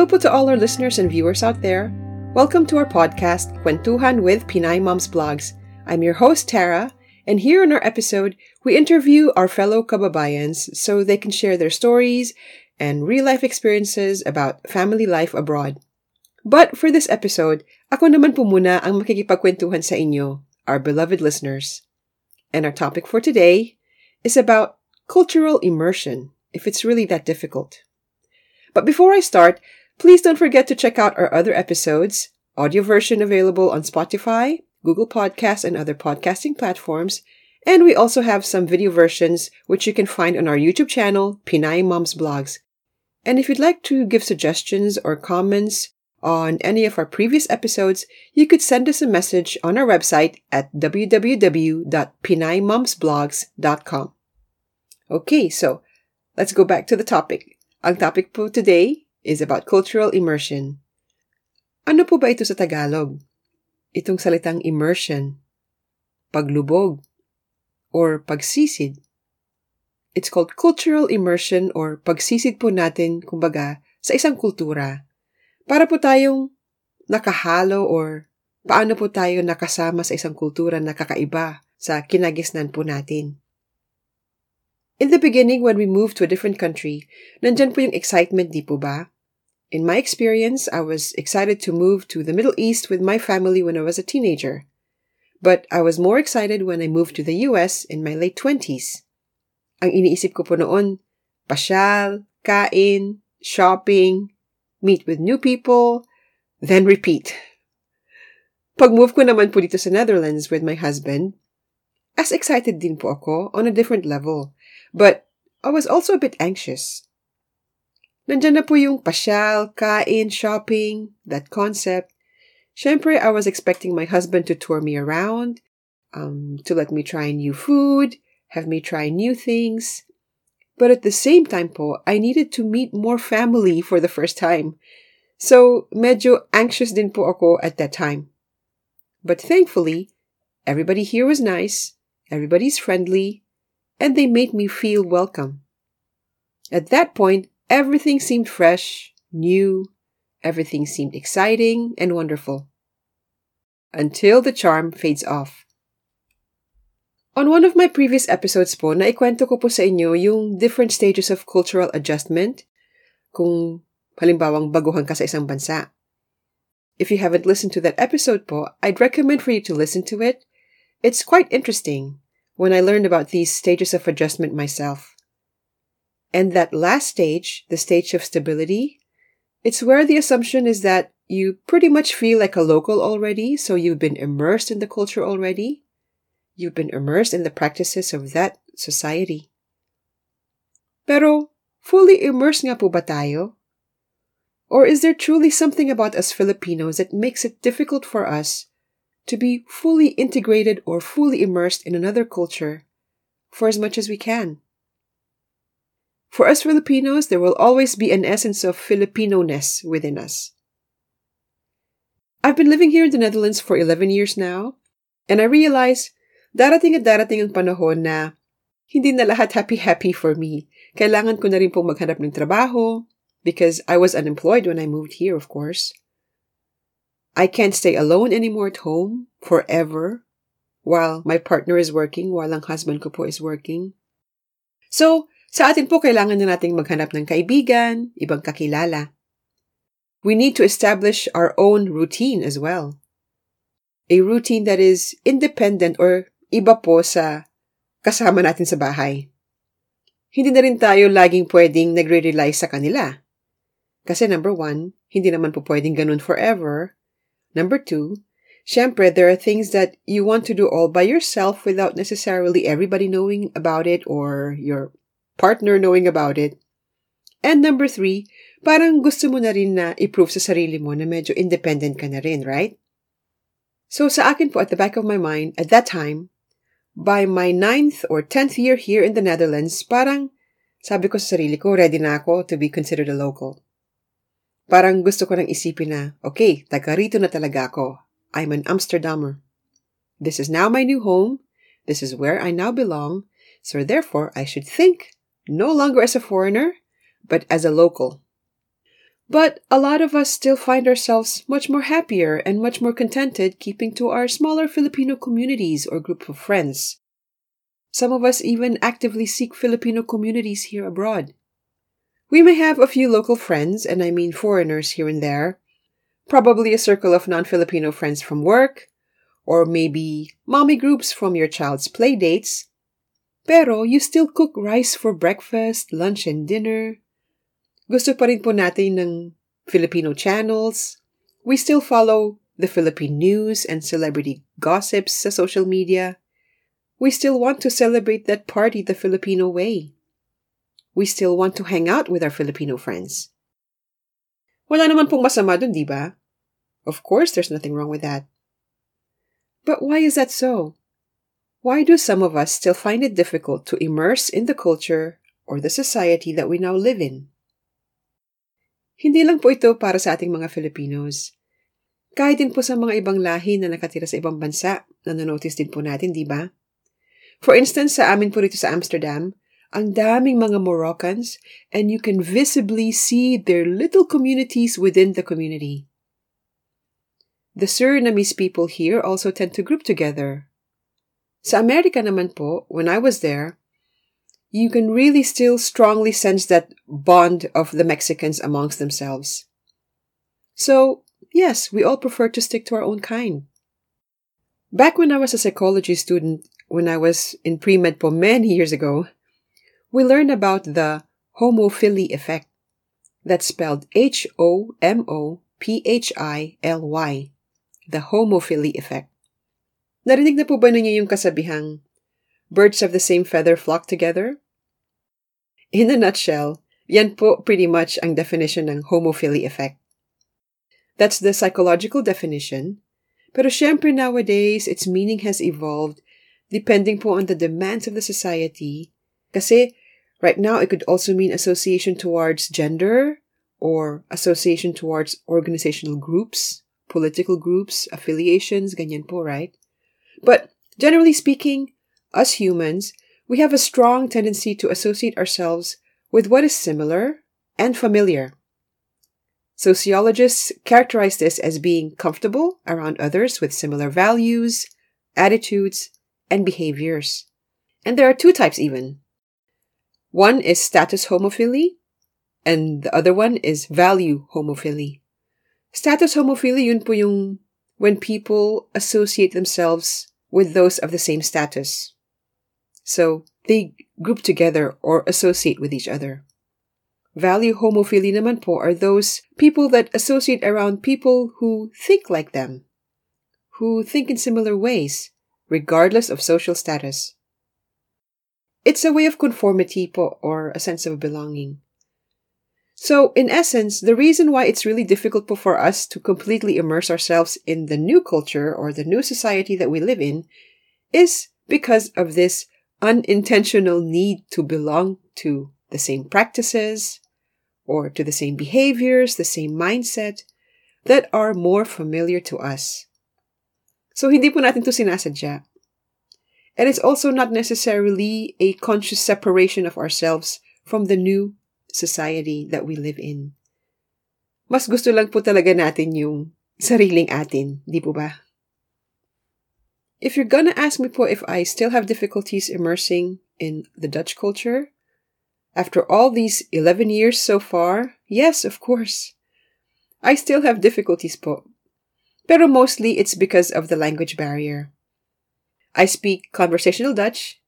Hello po to all our listeners and viewers out there. Welcome to our podcast, Kwentuhan with Pinay Moms Blogs. I'm your host, Tara, and here in our episode, we interview our fellow kababayans so they can share their stories and real life experiences about family life abroad. But for this episode, ako naman po muna ang makikipagkwentuhan sa inyo, our beloved listeners. And our topic for today is about cultural immersion, if it's really that difficult. But before I start, please don't forget to check out our other episodes, audio version available on Spotify, Google Podcasts, and other podcasting platforms. And we also have some video versions which you can find on our YouTube channel, Pinay Moms Blogs. And if you'd like to give suggestions or comments on any of our previous episodes, you could send us a message on our website at www.pinaymomsblogs.com. Okay, so let's go back to the topic. Ang topic po today is about cultural immersion. Ano po ba ito sa Tagalog? Itong salitang immersion, paglubog, or pagsisid. It's called cultural immersion or pagsisid po natin, kumbaga, sa isang kultura para po tayong nakahalo or paano po tayo nakasama sa isang kultura na kakaiba sa kinagisnan po natin. In the beginning, when we moved to a different country, nandyan po yung excitement, di po ba? In my experience, I was excited to move to the Middle East with my family when I was a teenager. But I was more excited when I moved to the US in my late 20s. Ang iniisip ko po noon, pasyal, kain, shopping, meet with new people, then repeat. Pag-move ko naman po dito sa Netherlands with my husband, as excited din po ako on a different level. But I was also a bit anxious. Nandyan na po yung pasyal, kain, shopping, that concept. Siyempre, I was expecting my husband to tour me around, um, to let me try new food, have me try new things. But at the same time po, I needed to meet more family for the first time. So, medyo anxious din po ako at that time. But thankfully, everybody here was nice, everybody's friendly, and they made me feel welcome. At that point, everything seemed fresh, new, everything seemed exciting and wonderful. Until the charm fades off. On one of my previous episodes po, naikwento ko po sa inyo yung different stages of cultural adjustment kung halimbawang baguhan ka sa isang bansa. If you haven't listened to that episode po, I'd recommend for you to listen to it. It's quite interesting when I learned about these stages of adjustment myself. And that last stage, the stage of stability, it's where the assumption is that you pretty much feel like a local already, so you've been immersed in the culture already. You've been immersed in the practices of that society. Pero, fully immersed nga po ba tayo? Or is there truly something about us Filipinos that makes it difficult for us to be fully integrated or fully immersed in another culture for as much as we can? For us Filipinos, there will always be an essence of Filipino-ness within us. I've been living here in the Netherlands for 11 years now, and I realize darating at darating ang panahon na hindi na lahat happy-happy for me. Kailangan ko na rin pong maghanap ng trabaho because I was unemployed when I moved here, of course. I can't stay alone anymore at home forever while my partner is working, while ang husband ko po is working. So, sa atin po kailangan na nating maghanap ng kaibigan, ibang kakilala. We need to establish our own routine as well. A routine that is independent or iba po sa kasama natin sa bahay. Hindi na rin tayo laging pwedeng nagre-rely sa kanila. Kasi number one, hindi naman po pwedeng ganun forever. Number two, syempre, there are things that you want to do all by yourself without necessarily everybody knowing about it or your partner knowing about it. And number three, parang gusto mo na rin na i-prove sa sarili mo na medyo independent ka na rin, right? So sa akin po at the back of my mind, at that time, by my ninth or tenth year here in the Netherlands, parang sabi ko sa sarili ko, ready na ako to be considered a local. Parang gusto ko nang isipin na, okay, taga rito na talaga ako. I'm an Amsterdammer. This is now my new home. This is where I now belong. So therefore, I should think no longer as a foreigner, but as a local. But a lot of us still find ourselves much more happier and much more contented keeping to our smaller Filipino communities or group of friends. Some of us even actively seek Filipino communities here abroad. We may have a few local friends, and I mean foreigners here and there, probably a circle of non Filipino friends from work, or maybe mommy groups from your child's play dates. Pero you still cook rice for breakfast, lunch, and dinner. Gusto pa rin po natin ng Filipino channels. We still follow the Philippine news and celebrity gossips sa social media. We still want to celebrate that party the Filipino way. We still want to hang out with our Filipino friends. Wala naman pong masama dun, di ba? Of course, there's nothing wrong with that. But why is that so? Why do some of us still find it difficult to immerse in the culture or the society that we now live in? Hindi lang po ito para sa ating mga Filipinos. Kahit din po sa mga ibang lahi na nakatira sa ibang bansa, na nanotice din po natin, di ba? For instance, sa amin po rito sa Amsterdam, ang daming mga Moroccans and you can visibly see their little communities within the community. The Surinamese people here also tend to group together. Sa Amerika naman po, when I was there, you can really still strongly sense that bond of the Mexicans amongst themselves. So, yes, we all prefer to stick to our own kind. Back when I was a psychology student, when I was in pre-med po many years ago, we learned about the homophily effect. That's spelled H-O-M-O-P-H-I-L-Y the homophily effect. Narinig na po ba ninyo yung kasabihang, birds of the same feather flock together? In a nutshell, yan po pretty much ang definition ng homophily effect. That's the psychological definition, pero syempre nowadays, its meaning has evolved depending po on the demands of the society kasi right now it could also mean association towards gender or association towards organizational groups political groups, affiliations, ganyan po, right? But generally speaking, us humans, we have a strong tendency to associate ourselves with what is similar and familiar. Sociologists characterize this as being comfortable around others with similar values, attitudes, and behaviors. And there are two types even. One is status homophily, and the other one is value homophily. Status homophily yun po yung when people associate themselves with those of the same status. So, they group together or associate with each other. Value homophily naman po are those people that associate around people who think like them, who think in similar ways, regardless of social status. It's a way of conformity po or a sense of belonging. So, in essence, the reason why it's really difficult for us to completely immerse ourselves in the new culture or the new society that we live in is because of this unintentional need to belong to the same practices or to the same behaviors, the same mindset that are more familiar to us. So, hindi po natin to sinasadya. And it's also not necessarily a conscious separation of ourselves from the new society that we live in. Mas gusto lang po talaga natin yung sariling atin, di po ba? If you're gonna ask me po if I still have difficulties immersing in the Dutch culture, after all these 11 years so far, yes, of course. I still have difficulties po. Pero mostly it's because of the language barrier. I speak conversational Dutch.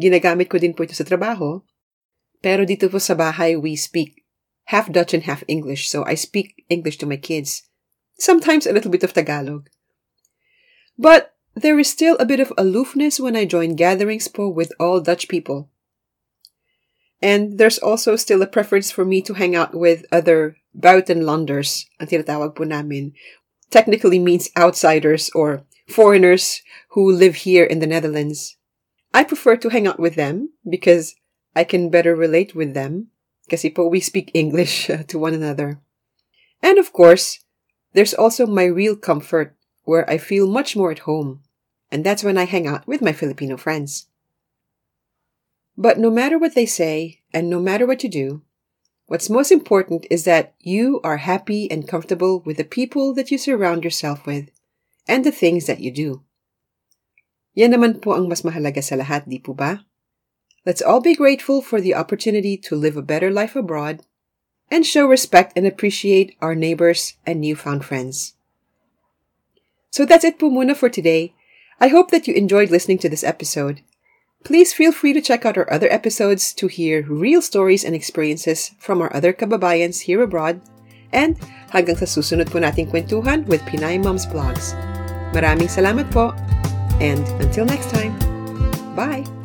Ginagamit ko din po ito sa trabaho. Pero dito po sa bahay, we speak half Dutch and half English, so I speak English to my kids. Sometimes a little bit of Tagalog. But there is still a bit of aloofness when I join gatherings po with all Dutch people. And there's also still a preference for me to hang out with other buitenlanders, ang tinatawag po namin. Technically means outsiders or foreigners who live here in the Netherlands. I prefer to hang out with them because I can better relate with them po we speak English uh, to one another. And of course, there's also my real comfort where I feel much more at home. And that's when I hang out with my Filipino friends. But no matter what they say and no matter what you do, What's most important is that you are happy and comfortable with the people that you surround yourself with and the things that you do. Yan naman po ang mas mahalaga sa lahat, di po ba? Let's all be grateful for the opportunity to live a better life abroad and show respect and appreciate our neighbors and newfound friends. So that's it po muna for today. I hope that you enjoyed listening to this episode. Please feel free to check out our other episodes to hear real stories and experiences from our other kababayans here abroad. And hanggang sa susunod po nating kwentuhan with Pinay Moms Blogs. Maraming salamat po. And until next time, bye!